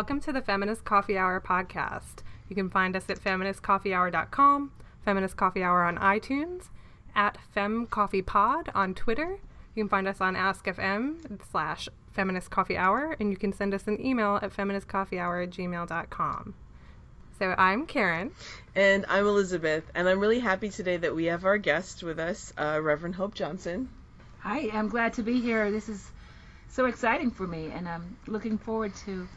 Welcome to the Feminist Coffee Hour podcast. You can find us at feministcoffeehour.com, Feminist Coffee Hour on iTunes, at FemCoffeePod on Twitter. You can find us on AskFM slash Feminist Coffee Hour, and you can send us an email at feministcoffeehour at gmail.com. So I'm Karen. And I'm Elizabeth, and I'm really happy today that we have our guest with us, uh, Reverend Hope Johnson. Hi, I'm glad to be here. This is so exciting for me, and I'm looking forward to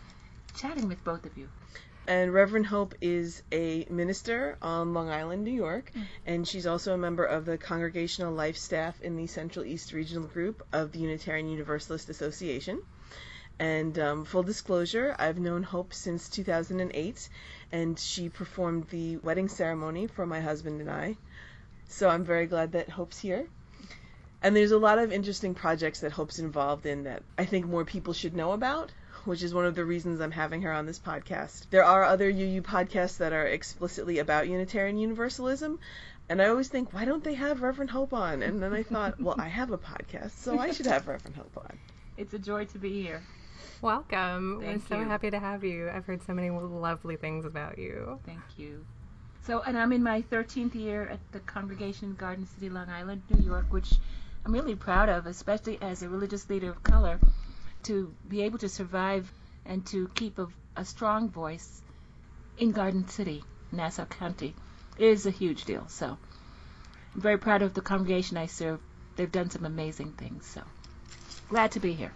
chatting with both of you. And Reverend Hope is a minister on Long Island, New York, mm. and she's also a member of the Congregational Life staff in the Central East Regional Group of the Unitarian Universalist Association. And um, full disclosure, I've known Hope since 2008, and she performed the wedding ceremony for my husband and I. So I'm very glad that Hope's here. And there's a lot of interesting projects that Hope's involved in that I think more people should know about which is one of the reasons I'm having her on this podcast. There are other UU podcasts that are explicitly about Unitarian Universalism, and I always think, why don't they have Reverend Hope on? And then I thought, well, I have a podcast, so I should have Reverend Hope on. It's a joy to be here. Welcome. Thank We're so happy to have you. I've heard so many lovely things about you. Thank you. So, and I'm in my 13th year at the Congregation in Garden City, Long Island, New York, which I'm really proud of, especially as a religious leader of color to be able to survive and to keep a, a strong voice in Garden City, Nassau County, is a huge deal. So I'm very proud of the congregation I serve. They've done some amazing things. So glad to be here.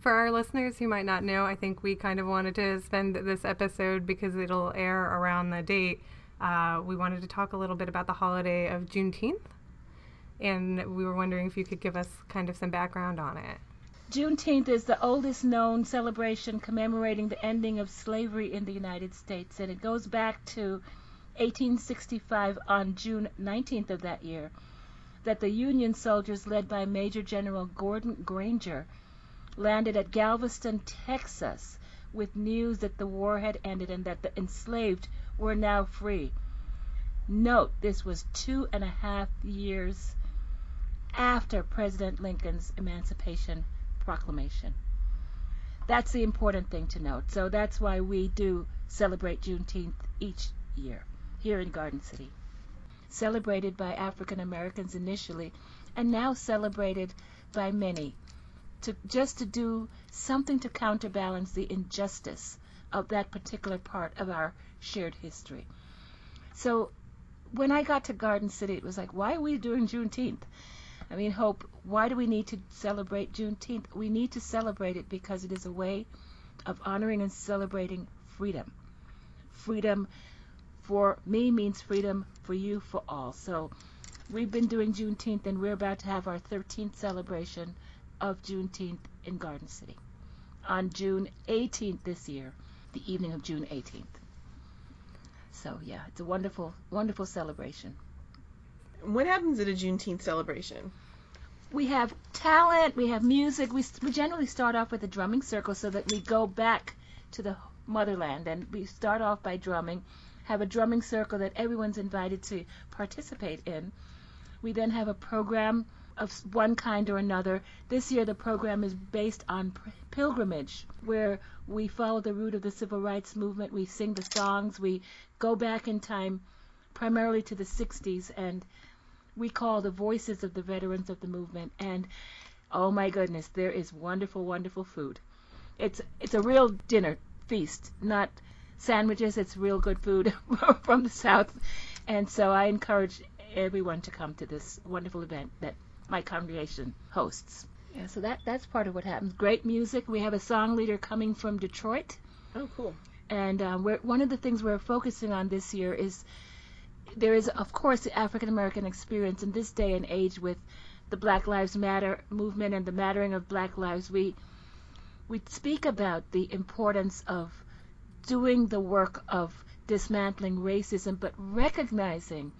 For our listeners who might not know, I think we kind of wanted to spend this episode because it'll air around the date. Uh, we wanted to talk a little bit about the holiday of Juneteenth, and we were wondering if you could give us kind of some background on it. Juneteenth is the oldest known celebration commemorating the ending of slavery in the United States, and it goes back to 1865 on June 19th of that year that the Union soldiers led by Major General Gordon Granger landed at Galveston, Texas with news that the war had ended and that the enslaved were now free. Note this was two and a half years after President Lincoln's emancipation proclamation. That's the important thing to note. So that's why we do celebrate Juneteenth each year here in Garden City. Celebrated by African Americans initially, and now celebrated by many, to just to do something to counterbalance the injustice of that particular part of our shared history. So when I got to Garden City, it was like, why are we doing Juneteenth? I mean, Hope, why do we need to celebrate Juneteenth? We need to celebrate it because it is a way of honoring and celebrating freedom. Freedom for me means freedom for you, for all. So we've been doing Juneteenth, and we're about to have our 13th celebration of Juneteenth in Garden City on June 18th this year, the evening of June 18th. So yeah, it's a wonderful, wonderful celebration. What happens at a Juneteenth celebration? We have talent, we have music. We, we generally start off with a drumming circle so that we go back to the motherland and we start off by drumming, have a drumming circle that everyone's invited to participate in. We then have a program of one kind or another. This year, the program is based on pilgrimage, where we follow the route of the civil rights movement. We sing the songs. We go back in time, primarily to the 60s, and we call the voices of the veterans of the movement. And oh my goodness, there is wonderful, wonderful food. It's it's a real dinner feast, not sandwiches. It's real good food from the south. And so I encourage everyone to come to this wonderful event that my congregation hosts. Yeah, so that that's part of what happens. Great music. We have a song leader coming from Detroit. Oh, cool. And um, one of the things we're focusing on this year is there is, of course, the African American experience in this day and age with the Black Lives Matter movement and the mattering of Black lives. We we speak about the importance of doing the work of dismantling racism, but recognizing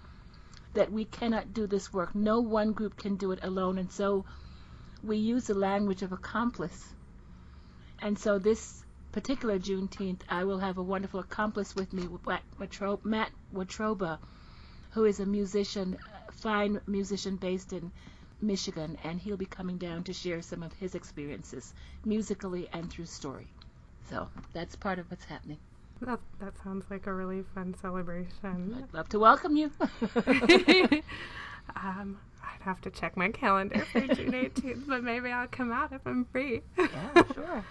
that we cannot do this work. No one group can do it alone, and so we use the language of accomplice. And so this particular Juneteenth, I will have a wonderful accomplice with me, Matt Watroba, who is a musician, fine musician based in Michigan, and he'll be coming down to share some of his experiences musically and through story. So that's part of what's happening. That, that sounds like a really fun celebration. I'd love to welcome you. um, I'd have to check my calendar for June 18th, but maybe I'll come out if I'm free. yeah, sure.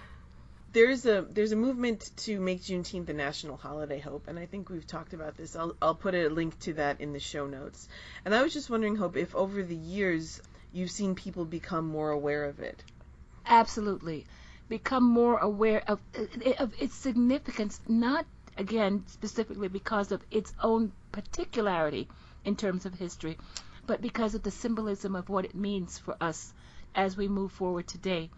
There's a there's a movement to make Juneteenth a national holiday, Hope, and I think we've talked about this. I'll I'll put a link to that in the show notes. And I was just wondering, Hope, if over the years you've seen people become more aware of it. Absolutely. Become more aware of, of its significance, not again specifically because of its own particularity in terms of history, but because of the symbolism of what it means for us as we move forward today.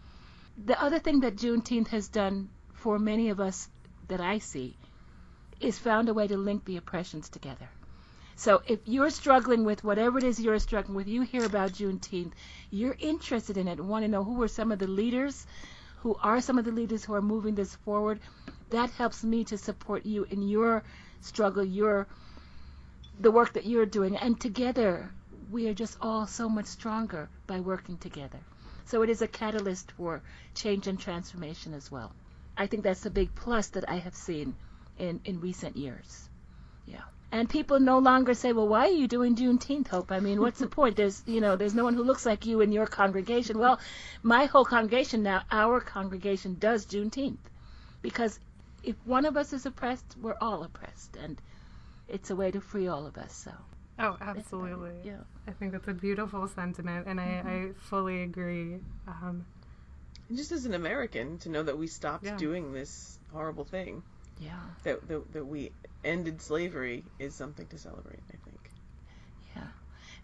The other thing that Juneteenth has done for many of us that I see is found a way to link the oppressions together. So if you're struggling with whatever it is you're struggling with, you hear about Juneteenth, you're interested in it, want to know who are some of the leaders, who are some of the leaders who are moving this forward, that helps me to support you in your struggle, your the work that you're doing, and together we are just all so much stronger by working together. So it is a catalyst for change and transformation as well. I think that's a big plus that I have seen in, in recent years. Yeah. And people no longer say, well, why are you doing Juneteenth, Hope? I mean, what's the point? There's, you know, there's no one who looks like you in your congregation. Well, my whole congregation now, our congregation does Juneteenth. Because if one of us is oppressed, we're all oppressed. And it's a way to free all of us, so. Oh, absolutely. Yeah. I think that's a beautiful sentiment, and Mm-hmm. I, I fully agree. Um, And just as an American, to know that we stopped Yeah. doing this horrible thing, Yeah. that, that that we ended slavery, is something to celebrate. I think. Yeah.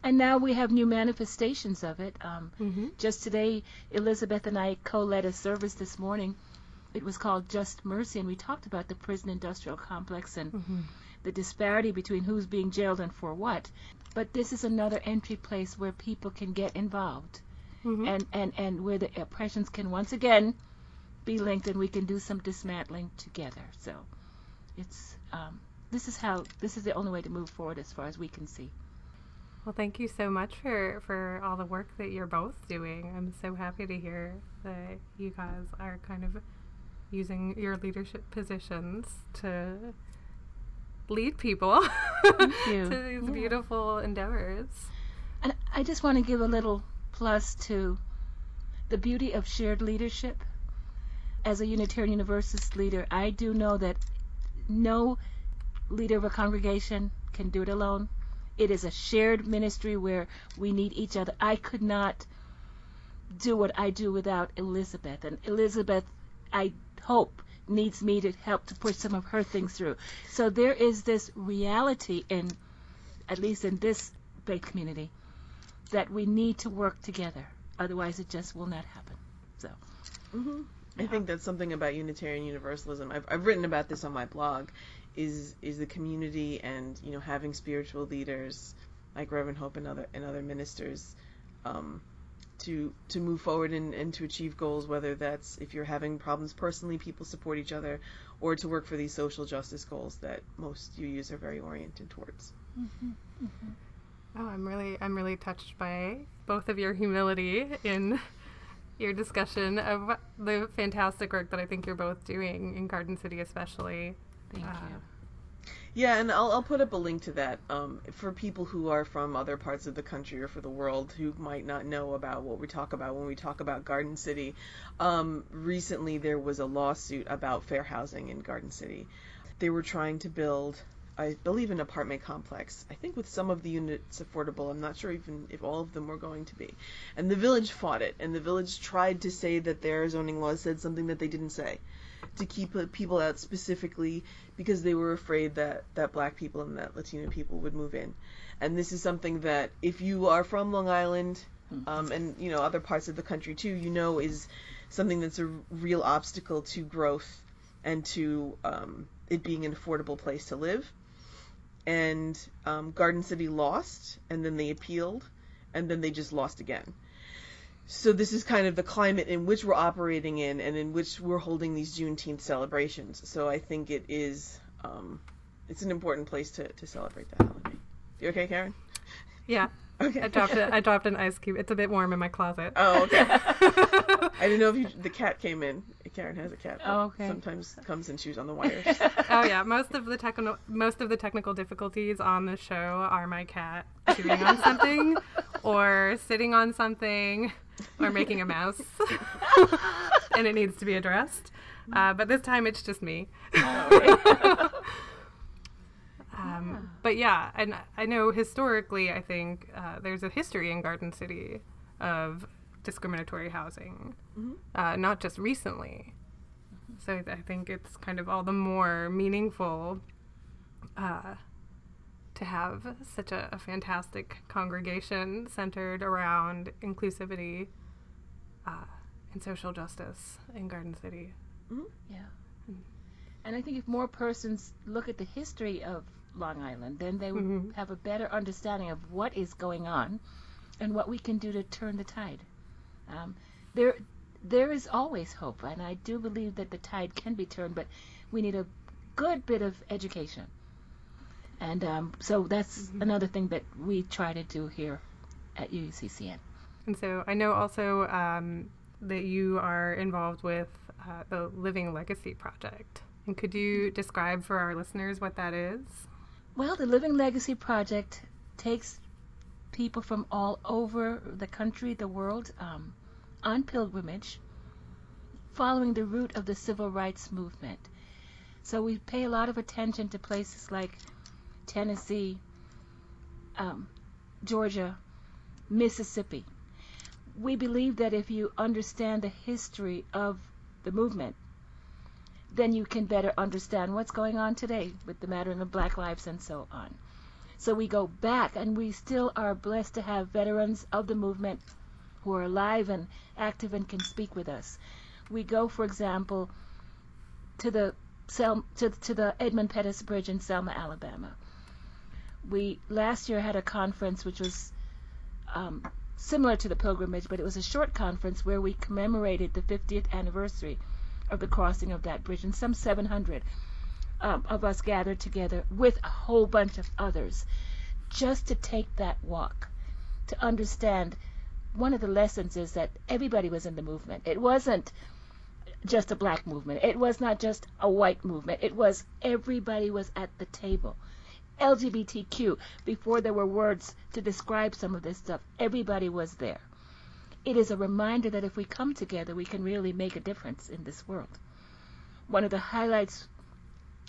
And now we have new manifestations of it. Um, mhm. Just today, Elizabeth and I co-led a service this morning. It was called Just Mercy, and we talked about the prison industrial complex and Mhm. The disparity between who's being jailed and for what. But this is another entry place where people can get involved, Mhm. and, and, and where the oppressions can once again be linked, and we can do some dismantling together. So, it's um, this is how this is the only way to move forward as far as we can see. Well, thank you so much for, for all the work that you're both doing. I'm so happy to hear that you guys are kind of using your leadership positions to lead people to these Yeah. beautiful endeavors. And I just want to give a little plus to the beauty of shared leadership. As a Unitarian Universalist leader, I do know that no leader of a congregation can do it alone. It is a shared ministry where we need each other. I could not do what I do without Elizabeth. And Elizabeth, I hope, needs me to help to push some of her things through. So there is this reality in, at least in this faith community, that we need to work together. Otherwise, it just will not happen. So, hmm I think that's something about Unitarian Universalism. I've, I've written about this on my blog. Is is the community and you know having spiritual leaders like Reverend Hope and other and other ministers um, to to move forward and, and to achieve goals. Whether that's if you're having problems personally, people support each other, or to work for these social justice goals that most UUs are very oriented towards. Oh, I'm really I'm really touched by both of your humility in your discussion of the fantastic work that I think you're both doing in Garden City especially. thank Uh, you. Yeah, and I'll, I'll put up a link to that um, for people who are from other parts of the country or for the world who might not know about what we talk about when we talk about Garden City. Um, recently, there was a lawsuit about fair housing in Garden City. They were trying to build, I believe, an apartment complex. I think with some of the units affordable. I'm not sure even if all of them were going to be. And the village fought it, and the village tried to say that their zoning laws said something that they didn't say to keep people out specifically because they were afraid that that black people and that Latino people would move in. And this is something that if you are from Long Island um, and you know other parts of the country too, you know is something that's a real obstacle to growth and to um, it being an affordable place to live. And um, Garden City lost, and then they appealed, and then they just lost again. So this is kind of the climate in which we're operating in, and in which we're holding these Juneteenth celebrations. So I think it is, um, it's an important place to, to celebrate that holiday. You okay, Karen? Yeah. Okay. I dropped it. I dropped an ice cube. It's a bit warm in my closet. Oh, okay. I didn't know if you, the cat came in. Karen has a cat. Oh, okay. Sometimes comes and chews on the wires. oh yeah, most of the technical most of the technical difficulties on the show are my cat chewing on something, or sitting on something, or making a mouse, and it needs to be addressed. Uh, but this time it's just me. Um, but yeah, and I know historically, I think uh, there's a history in Garden City of discriminatory housing, uh, not just recently. So I think it's kind of all the more meaningful uh, to have such a, a fantastic congregation centered around inclusivity uh, and social justice in Garden City. Yeah. And I think if more persons look at the history of Long Island, then they would Mhm. have a better understanding of what is going on and what we can do to turn the tide. Um, there, there is always hope, and I do believe that the tide can be turned, but we need a good bit of education. And um, so that's another thing that we try to do here at UUCCN. And so I know also um, that you are involved with uh, the Living Legacy Project. And could you describe for our listeners what that is? Well, the Living Legacy Project takes people from all over the country, the world, um, on pilgrimage, following the route of the civil rights movement. So we pay a lot of attention to places like Tennessee, um, Georgia, Mississippi. We believe that if you understand the history of the movement, then you can better understand what's going on today with the matter of black lives and so on. So we go back, and we still are blessed to have veterans of the movement who are alive and active and can speak with us. We go, for example, to the Sel- to, to the Edmund Pettus Bridge in Selma, Alabama. We last year had a conference which was um, similar to the pilgrimage, but it was a short conference where we commemorated the 50th anniversary of the crossing of that bridge, and some 700 um, of us gathered together with a whole bunch of others just to take that walk, to understand. One of the lessons is that everybody was in the movement. It wasn't just a black movement. It was not just a white movement. It was everybody was at the table. LGBTQ, before there were words to describe some of this stuff, everybody was there. It is a reminder that if we come together, we can really make a difference in this world. One of the highlights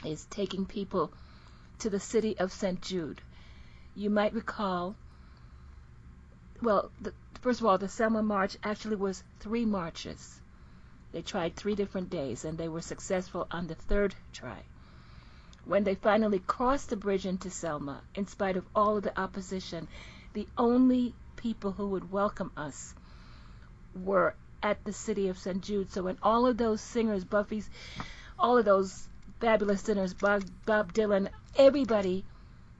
is taking people to the city of St. Jude. You might recall, well, the, first of all, the Selma March actually was three marches. They tried three different days, and they were successful on the third try. When they finally crossed the bridge into Selma, in spite of all of the opposition, the only people who would welcome us were at the city of St. Jude. So when all of those singers, Buffy's, all of those fabulous singers, Bob, Bob Dylan, everybody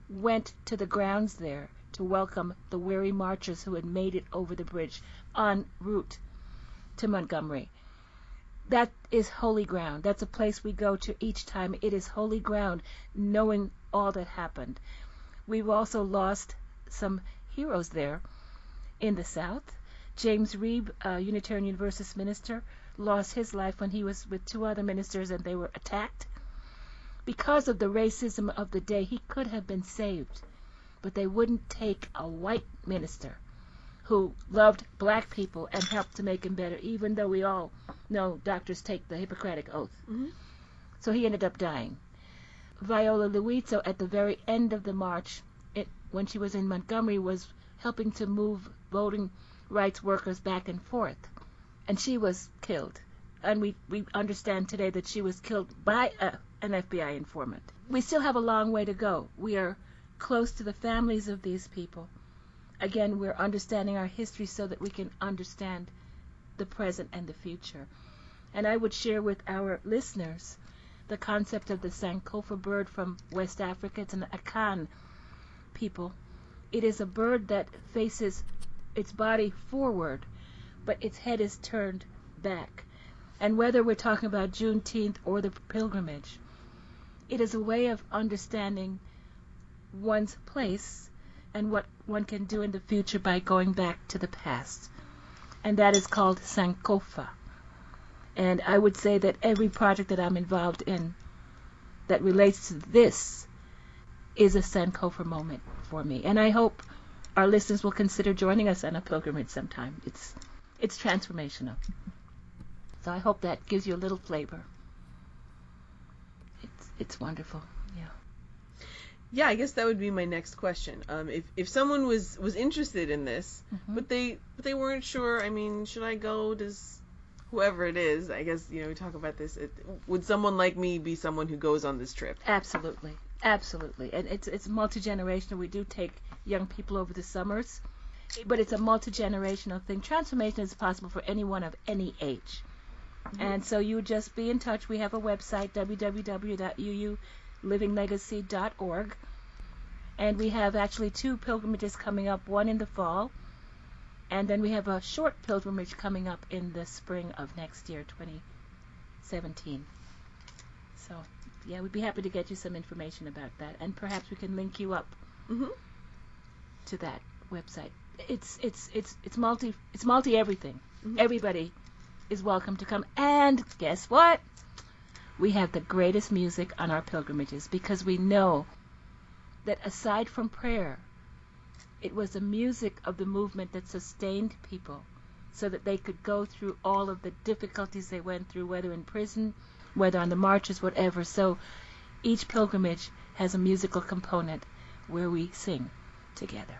went to the grounds there to welcome the weary marchers who had made it over the bridge en route to Montgomery. That is holy ground. That's a place we go to each time. It is holy ground, knowing all that happened. We've also lost some heroes there in the South. James Reeb, a Unitarian Universalist minister, lost his life when he was with two other ministers and they were attacked. Because of the racism of the day, he could have been saved, but they wouldn't take a white minister who loved black people and helped to make him better, even though we all know doctors take the Hippocratic Oath. Mhm. So he ended up dying. Viola Liuzzo, at the very end of the march, it, when she was in Montgomery, was helping to move voting rights workers back and forth. And she was killed. And we, we understand today that she was killed by a, an FBI informant. We still have a long way to go. We are close to the families of these people. Again, we're understanding our history so that we can understand the present and the future. And I would share with our listeners the concept of the Sankofa bird from West Africa. It's an Akan people. It is a bird that faces its body forward, but its head is turned back. And whether we're talking about Juneteenth or the pilgrimage, it is a way of understanding one's place and what one can do in the future by going back to the past. And that is called Sankofa. And I would say that every project that I'm involved in that relates to this is a Sankofa moment for me. And I hope our listeners will consider joining us on a pilgrimage sometime. It's it's transformational. So I hope that gives you a little flavor. It's it's wonderful. Yeah. Yeah, I guess that would be my next question. Um, if if someone was was interested in this, Mhm. but they but they weren't sure. I mean, should I go? Does whoever it is, I guess you know, we talk about this. It, would someone like me be someone who goes on this trip? Absolutely, absolutely, and it's it's multi generational. We do take young people over the summers, but it's a multi generational thing. Transformation is possible for anyone of any age, mm-hmm. and so you just be in touch. We have a website www.uulivinglegacy.org, and we have actually two pilgrimages coming up. One in the fall. And then we have a short pilgrimage coming up in the spring of next year, 2017. So, yeah, we'd be happy to get you some information about that, and perhaps we can link you up hmm to that website. It's it's it's it's multi it's multi everything. Mhm. Everybody is welcome to come. And guess what? We have the greatest music on our pilgrimages because we know that aside from prayer, it was the music of the movement that sustained people so that they could go through all of the difficulties they went through, whether in prison, whether on the marches, whatever. So each pilgrimage has a musical component where we sing together.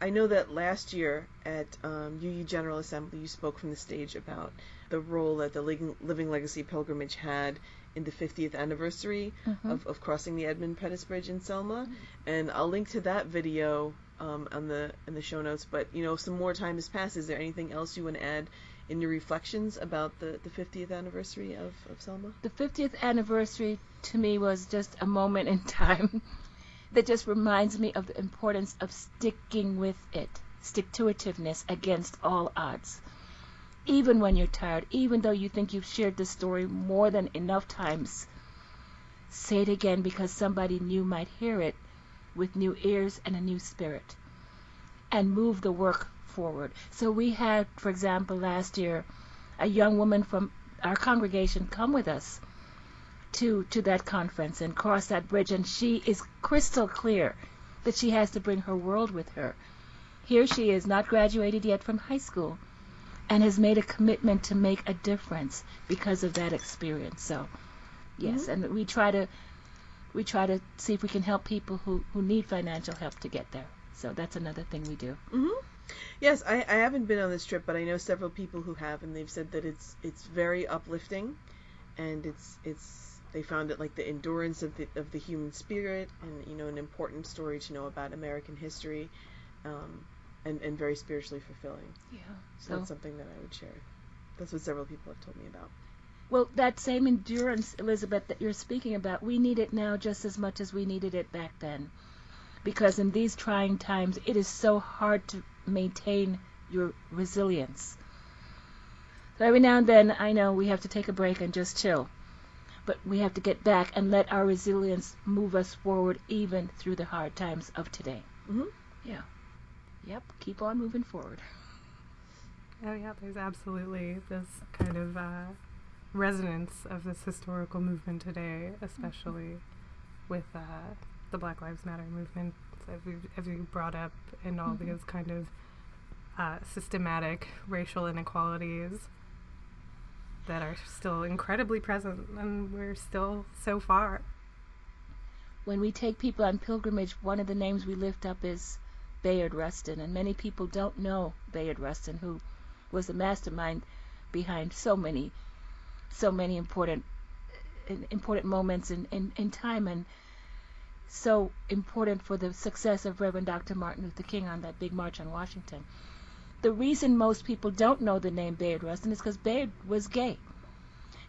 I know that last year at um, UU General Assembly, you spoke from the stage about the role that the Living, Legacy pilgrimage had in the 50th anniversary Mhm. of, of crossing the Edmund Pettus Bridge in Selma, and I'll link to that video um, on the in the show notes. But you know, some more time has passed. Is there anything else you want to add in your reflections about the, the 50th anniversary of, of Selma? The 50th anniversary to me was just a moment in time that just reminds me of the importance of sticking with it, stick to itiveness against all odds. Even when you're tired, even though you think you've shared the story more than enough times, say it again because somebody new might hear it with new ears and a new spirit and move the work forward. So we had, for example, last year, a young woman from our congregation come with us to to that conference and cross that bridge and she is crystal clear that she has to bring her world with her. Here she is not graduated yet from high school and has made a commitment to make a difference because of that experience. So yes, mm-hmm. and we try to we try to see if we can help people who, who need financial help to get there. So that's another thing we do. hmm Yes, I, I haven't been on this trip, but I know several people who have, and they've said that it's it's very uplifting, and it's it's they found it like the endurance of the of the human spirit, and you know an important story to know about American history, um, and and very spiritually fulfilling. Yeah. So, So that's something that I would share. That's what several people have told me about. Well, that same endurance, Elizabeth, that you're speaking about, we need it now just as much as we needed it back then. Because in these trying times, it is so hard to maintain your resilience. So every now and then, I know we have to take a break and just chill. But we have to get back and let our resilience move us forward even through the hard times of today. Mhm. Yeah. Yep, keep on moving forward. Oh yeah, there's absolutely this kind of uh, resonance of this historical movement today, especially with uh, the Black Lives Matter movement, as you as brought up, and all Mhm. these kind of uh, systematic racial inequalities that are still incredibly present, and we're still so far. when we take people on pilgrimage, one of the names we lift up is Bayard Rustin, and many people don't know Bayard Rustin, who was the mastermind behind so many, so many important, important moments in, in, in time, and so important for the success of Reverend Dr. Martin Luther King on that big march on Washington. The reason most people don't know the name Bayard Rustin is because Bayard was gay.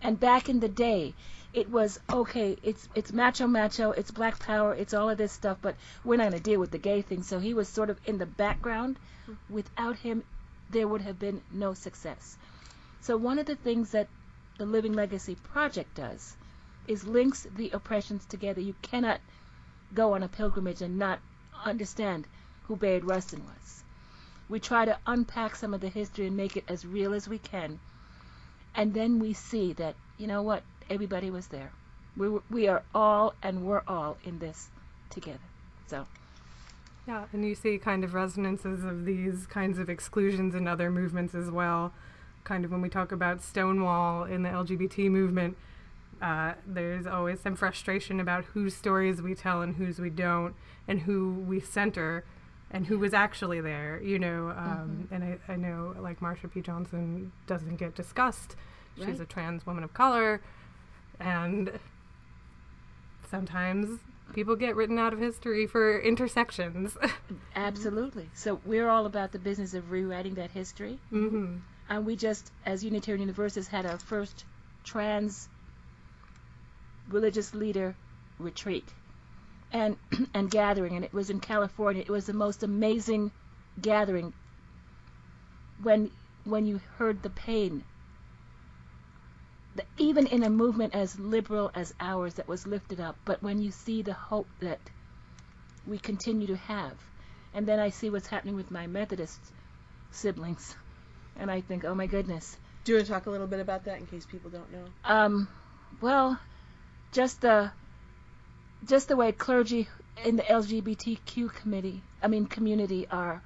And back in the day, it was okay. It's it's macho macho. It's black power. It's all of this stuff. But we're not gonna deal with the gay thing. So he was sort of in the background. Hmm. Without him, there would have been no success. So one of the things that the Living Legacy Project does is links the oppressions together. You cannot go on a pilgrimage and not understand who Bayard Rustin was. We try to unpack some of the history and make it as real as we can. And then we see that, you know what, everybody was there. We, we are all and we're all in this together. So. Yeah, and you see kind of resonances of these kinds of exclusions in other movements as well. Kind of when we talk about Stonewall in the LGBT movement, uh, there's always some frustration about whose stories we tell and whose we don't, and who we center, and who was actually there. You know, um, mm-hmm. and I, I know like Marsha P. Johnson doesn't get discussed. Right. She's a trans woman of color, and sometimes people get written out of history for intersections. Absolutely. So we're all about the business of rewriting that history. Mm-hmm. And we just, as Unitarian Universalists, had our first trans religious leader retreat and and gathering, and it was in California. It was the most amazing gathering. When when you heard the pain even in a movement as liberal as ours that was lifted up, but when you see the hope that we continue to have, and then I see what's happening with my Methodist siblings, and I think, oh my goodness. Do you want to talk a little bit about that in case people don't know? Um, well, just the just the way clergy in the LGBTQ committee, I mean community, are,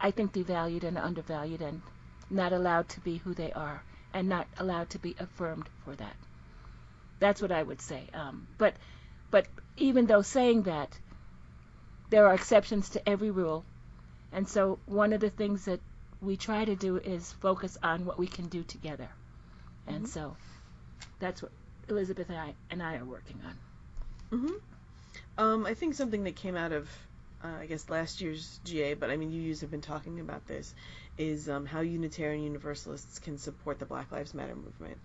I think, devalued and undervalued and not allowed to be who they are and not allowed to be affirmed for that. That's what I would say. Um, but but even though saying that, there are exceptions to every rule, and so one of the things that we try to do is focus on what we can do together, and mm-hmm. so that's what Elizabeth and I and I are working on. Mm-hmm. Um, I think something that came out of uh, I guess last year's GA, but I mean you have been talking about this, is um, how Unitarian Universalists can support the Black Lives Matter movement.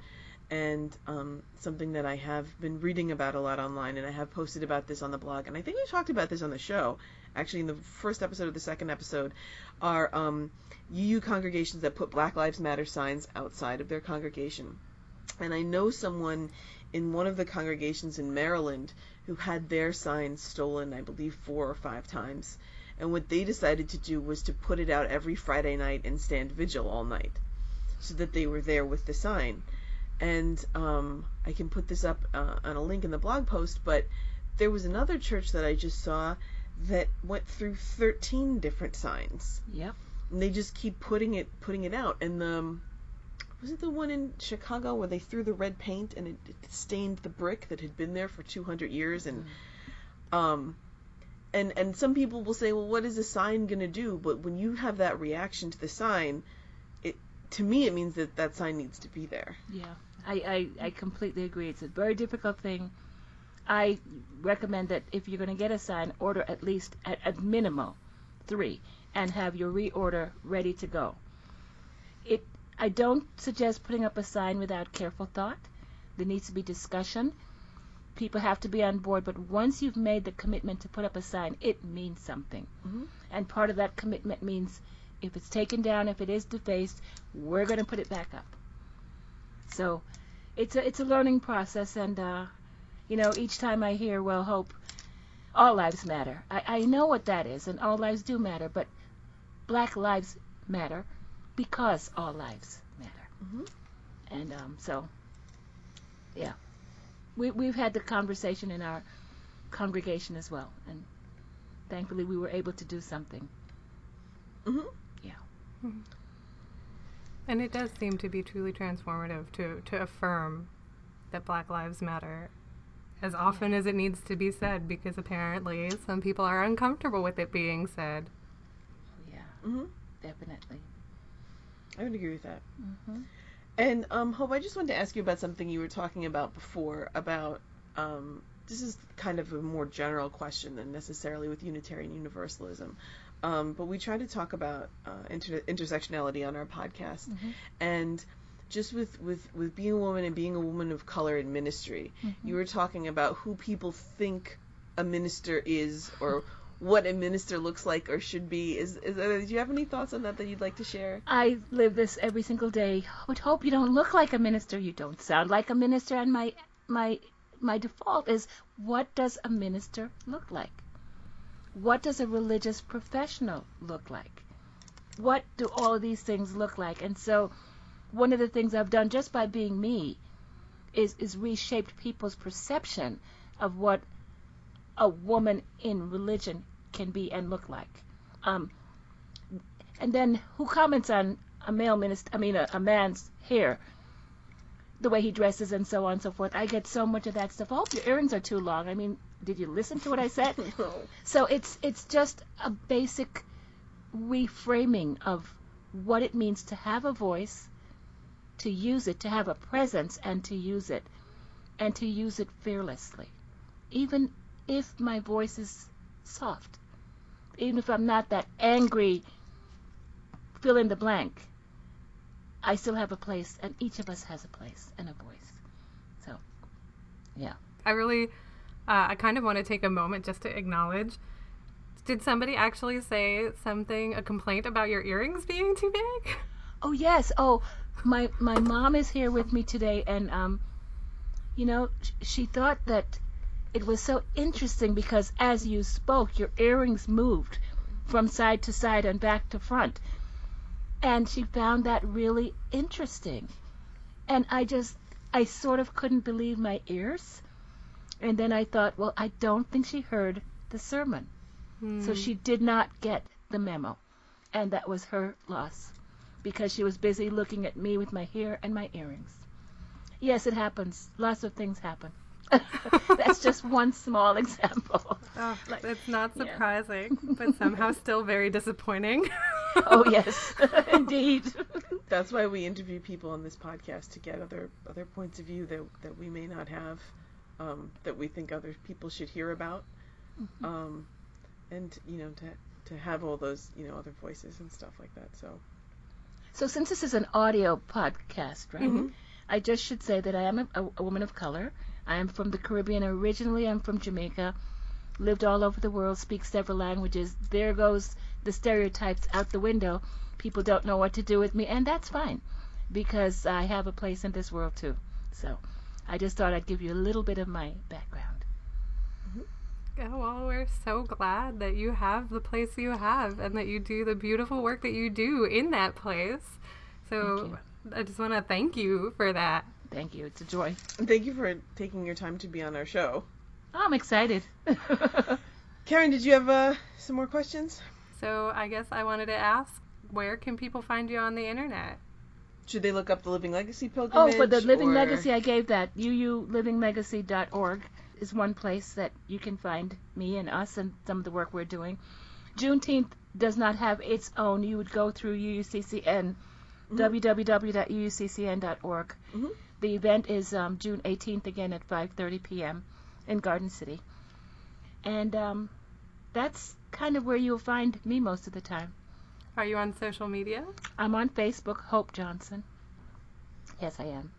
And um, something that I have been reading about a lot online, and I have posted about this on the blog, and I think we talked about this on the show, actually in the first episode of the second episode, are um, UU congregations that put Black Lives Matter signs outside of their congregation. And I know someone in one of the congregations in Maryland who had their signs stolen, I believe, four or five times. And what they decided to do was to put it out every Friday night and stand vigil all night so that they were there with the sign. And um, I can put this up uh, on a link in the blog post, but there was another church that I just saw that went through 13 different signs. Yep. And they just keep putting it putting it out. And the um, was it the one in Chicago where they threw the red paint and it, it stained the brick that had been there for 200 years and mm. um and and some people will say well what is a sign going to do but when you have that reaction to the sign it to me it means that that sign needs to be there yeah I, I, I completely agree it's a very difficult thing I recommend that if you're going to get a sign order at least at, at minimum three and have your reorder ready to go it I don't suggest putting up a sign without careful thought. There needs to be discussion. People have to be on board, but once you've made the commitment to put up a sign, it means something. Mm-hmm. And part of that commitment means if it's taken down, if it is defaced, we're going to put it back up. So it's a it's a learning process, and uh, you know, each time I hear, well, hope all lives matter. I, I know what that is, and all lives do matter, but black lives matter because all lives matter. Mm-hmm. And um, so, yeah, we we've had the conversation in our congregation as well, and thankfully we were able to do something. Mm-hmm. Yeah. Mm-hmm. And it does seem to be truly transformative to to affirm that Black Lives Matter as often yeah. as it needs to be said because apparently some people are uncomfortable with it being said. Yeah. Mm-hmm. Definitely. I would agree with that. Mm-hmm. And um, Hope, I just wanted to ask you about something you were talking about before about um, this is kind of a more general question than necessarily with Unitarian Universalism. Um, but we try to talk about uh, inter- intersectionality on our podcast, mm-hmm. and just with, with, with being a woman and being a woman of color in ministry, mm-hmm. you were talking about who people think a minister is or what a minister looks like or should be. Is, is uh, do you have any thoughts on that that you'd like to share? I live this every single day. I would hope you don't look like a minister. You don't sound like a minister. And my my my default is, what does a minister look like? What does a religious professional look like? What do all of these things look like? And so, one of the things I've done just by being me is, is reshaped people's perception of what a woman in religion can be and look like. Um, and then who comments on a male minister, I mean, a, a man's hair, the way he dresses and so on and so forth. I get so much of that stuff. Oh, your earrings are too long. I mean, did you listen to what I said? so it's it's just a basic reframing of what it means to have a voice, to use it, to have a presence, and to use it, and to use it fearlessly, even if my voice is soft, even if I'm not that angry. Fill in the blank. I still have a place, and each of us has a place and a voice. So, yeah. I really, uh, I kind of want to take a moment just to acknowledge. Did somebody actually say something, a complaint about your earrings being too big? Oh yes. Oh, my my mom is here with me today, and um, you know, sh- she thought that it was so interesting because as you spoke, your earrings moved from side to side and back to front and she found that really interesting. And I just, I sort of couldn't believe my ears. And then I thought, well, I don't think she heard the sermon. Hmm. So she did not get the memo. And that was her loss because she was busy looking at me with my hair and my earrings. Yes, it happens. Lots of things happen. That's just one small example. Oh, it's not surprising, yeah. but somehow still very disappointing. oh yes, indeed. That's why we interview people on this podcast to get other other points of view that that we may not have, um, that we think other people should hear about, mm-hmm. um, and you know to to have all those you know other voices and stuff like that. So. So since this is an audio podcast, right? Mm-hmm. I just should say that I am a, a, a woman of color. I am from the Caribbean. Originally, I'm from Jamaica. Lived all over the world, speak several languages. There goes the stereotypes out the window. People don't know what to do with me, and that's fine because I have a place in this world too. So I just thought I'd give you a little bit of my background. Mm-hmm. Oh, well, we're so glad that you have the place you have and that you do the beautiful work that you do in that place. So I just want to thank you for that. Thank you. It's a joy. And thank you for taking your time to be on our show. I'm excited. Karen, did you have uh, some more questions? So I guess I wanted to ask, where can people find you on the internet? Should they look up the Living Legacy pilgrimage? Oh, for the Living or... Legacy, I gave that. uulivinglegacy.org is one place that you can find me and us and some of the work we're doing. Juneteenth does not have its own. You would go through UUCCN, mm-hmm. www.uuccn.org. Mm-hmm. The event is um, June 18th again at 5:30 p.m. in Garden City, and um, that's kind of where you'll find me most of the time. Are you on social media? I'm on Facebook, Hope Johnson. Yes, I am.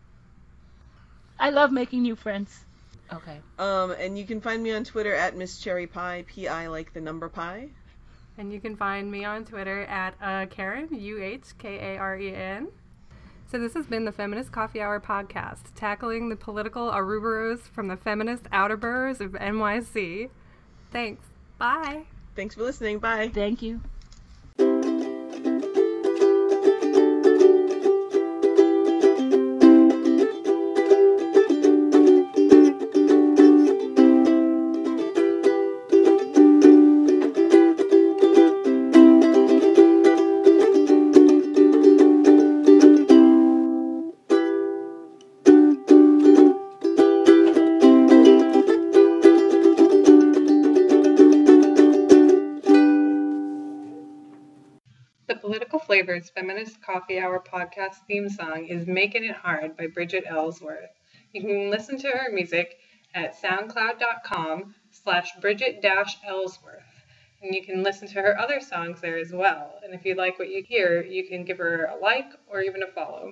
I love making new friends. Okay. Um, and you can find me on Twitter at Miss Cherry Pie, P I like the number pi. And you can find me on Twitter at uh, Karen U H K A R E N. So this has been the Feminist Coffee Hour podcast, tackling the political aruberos from the feminist outer boroughs of NYC. Thanks. Bye. Thanks for listening. Bye. Thank you. Feminist Coffee Hour podcast theme song is Making It Hard by Bridget Ellsworth. You can listen to her music at soundcloud.com slash Bridget Ellsworth. And you can listen to her other songs there as well. And if you like what you hear, you can give her a like or even a follow.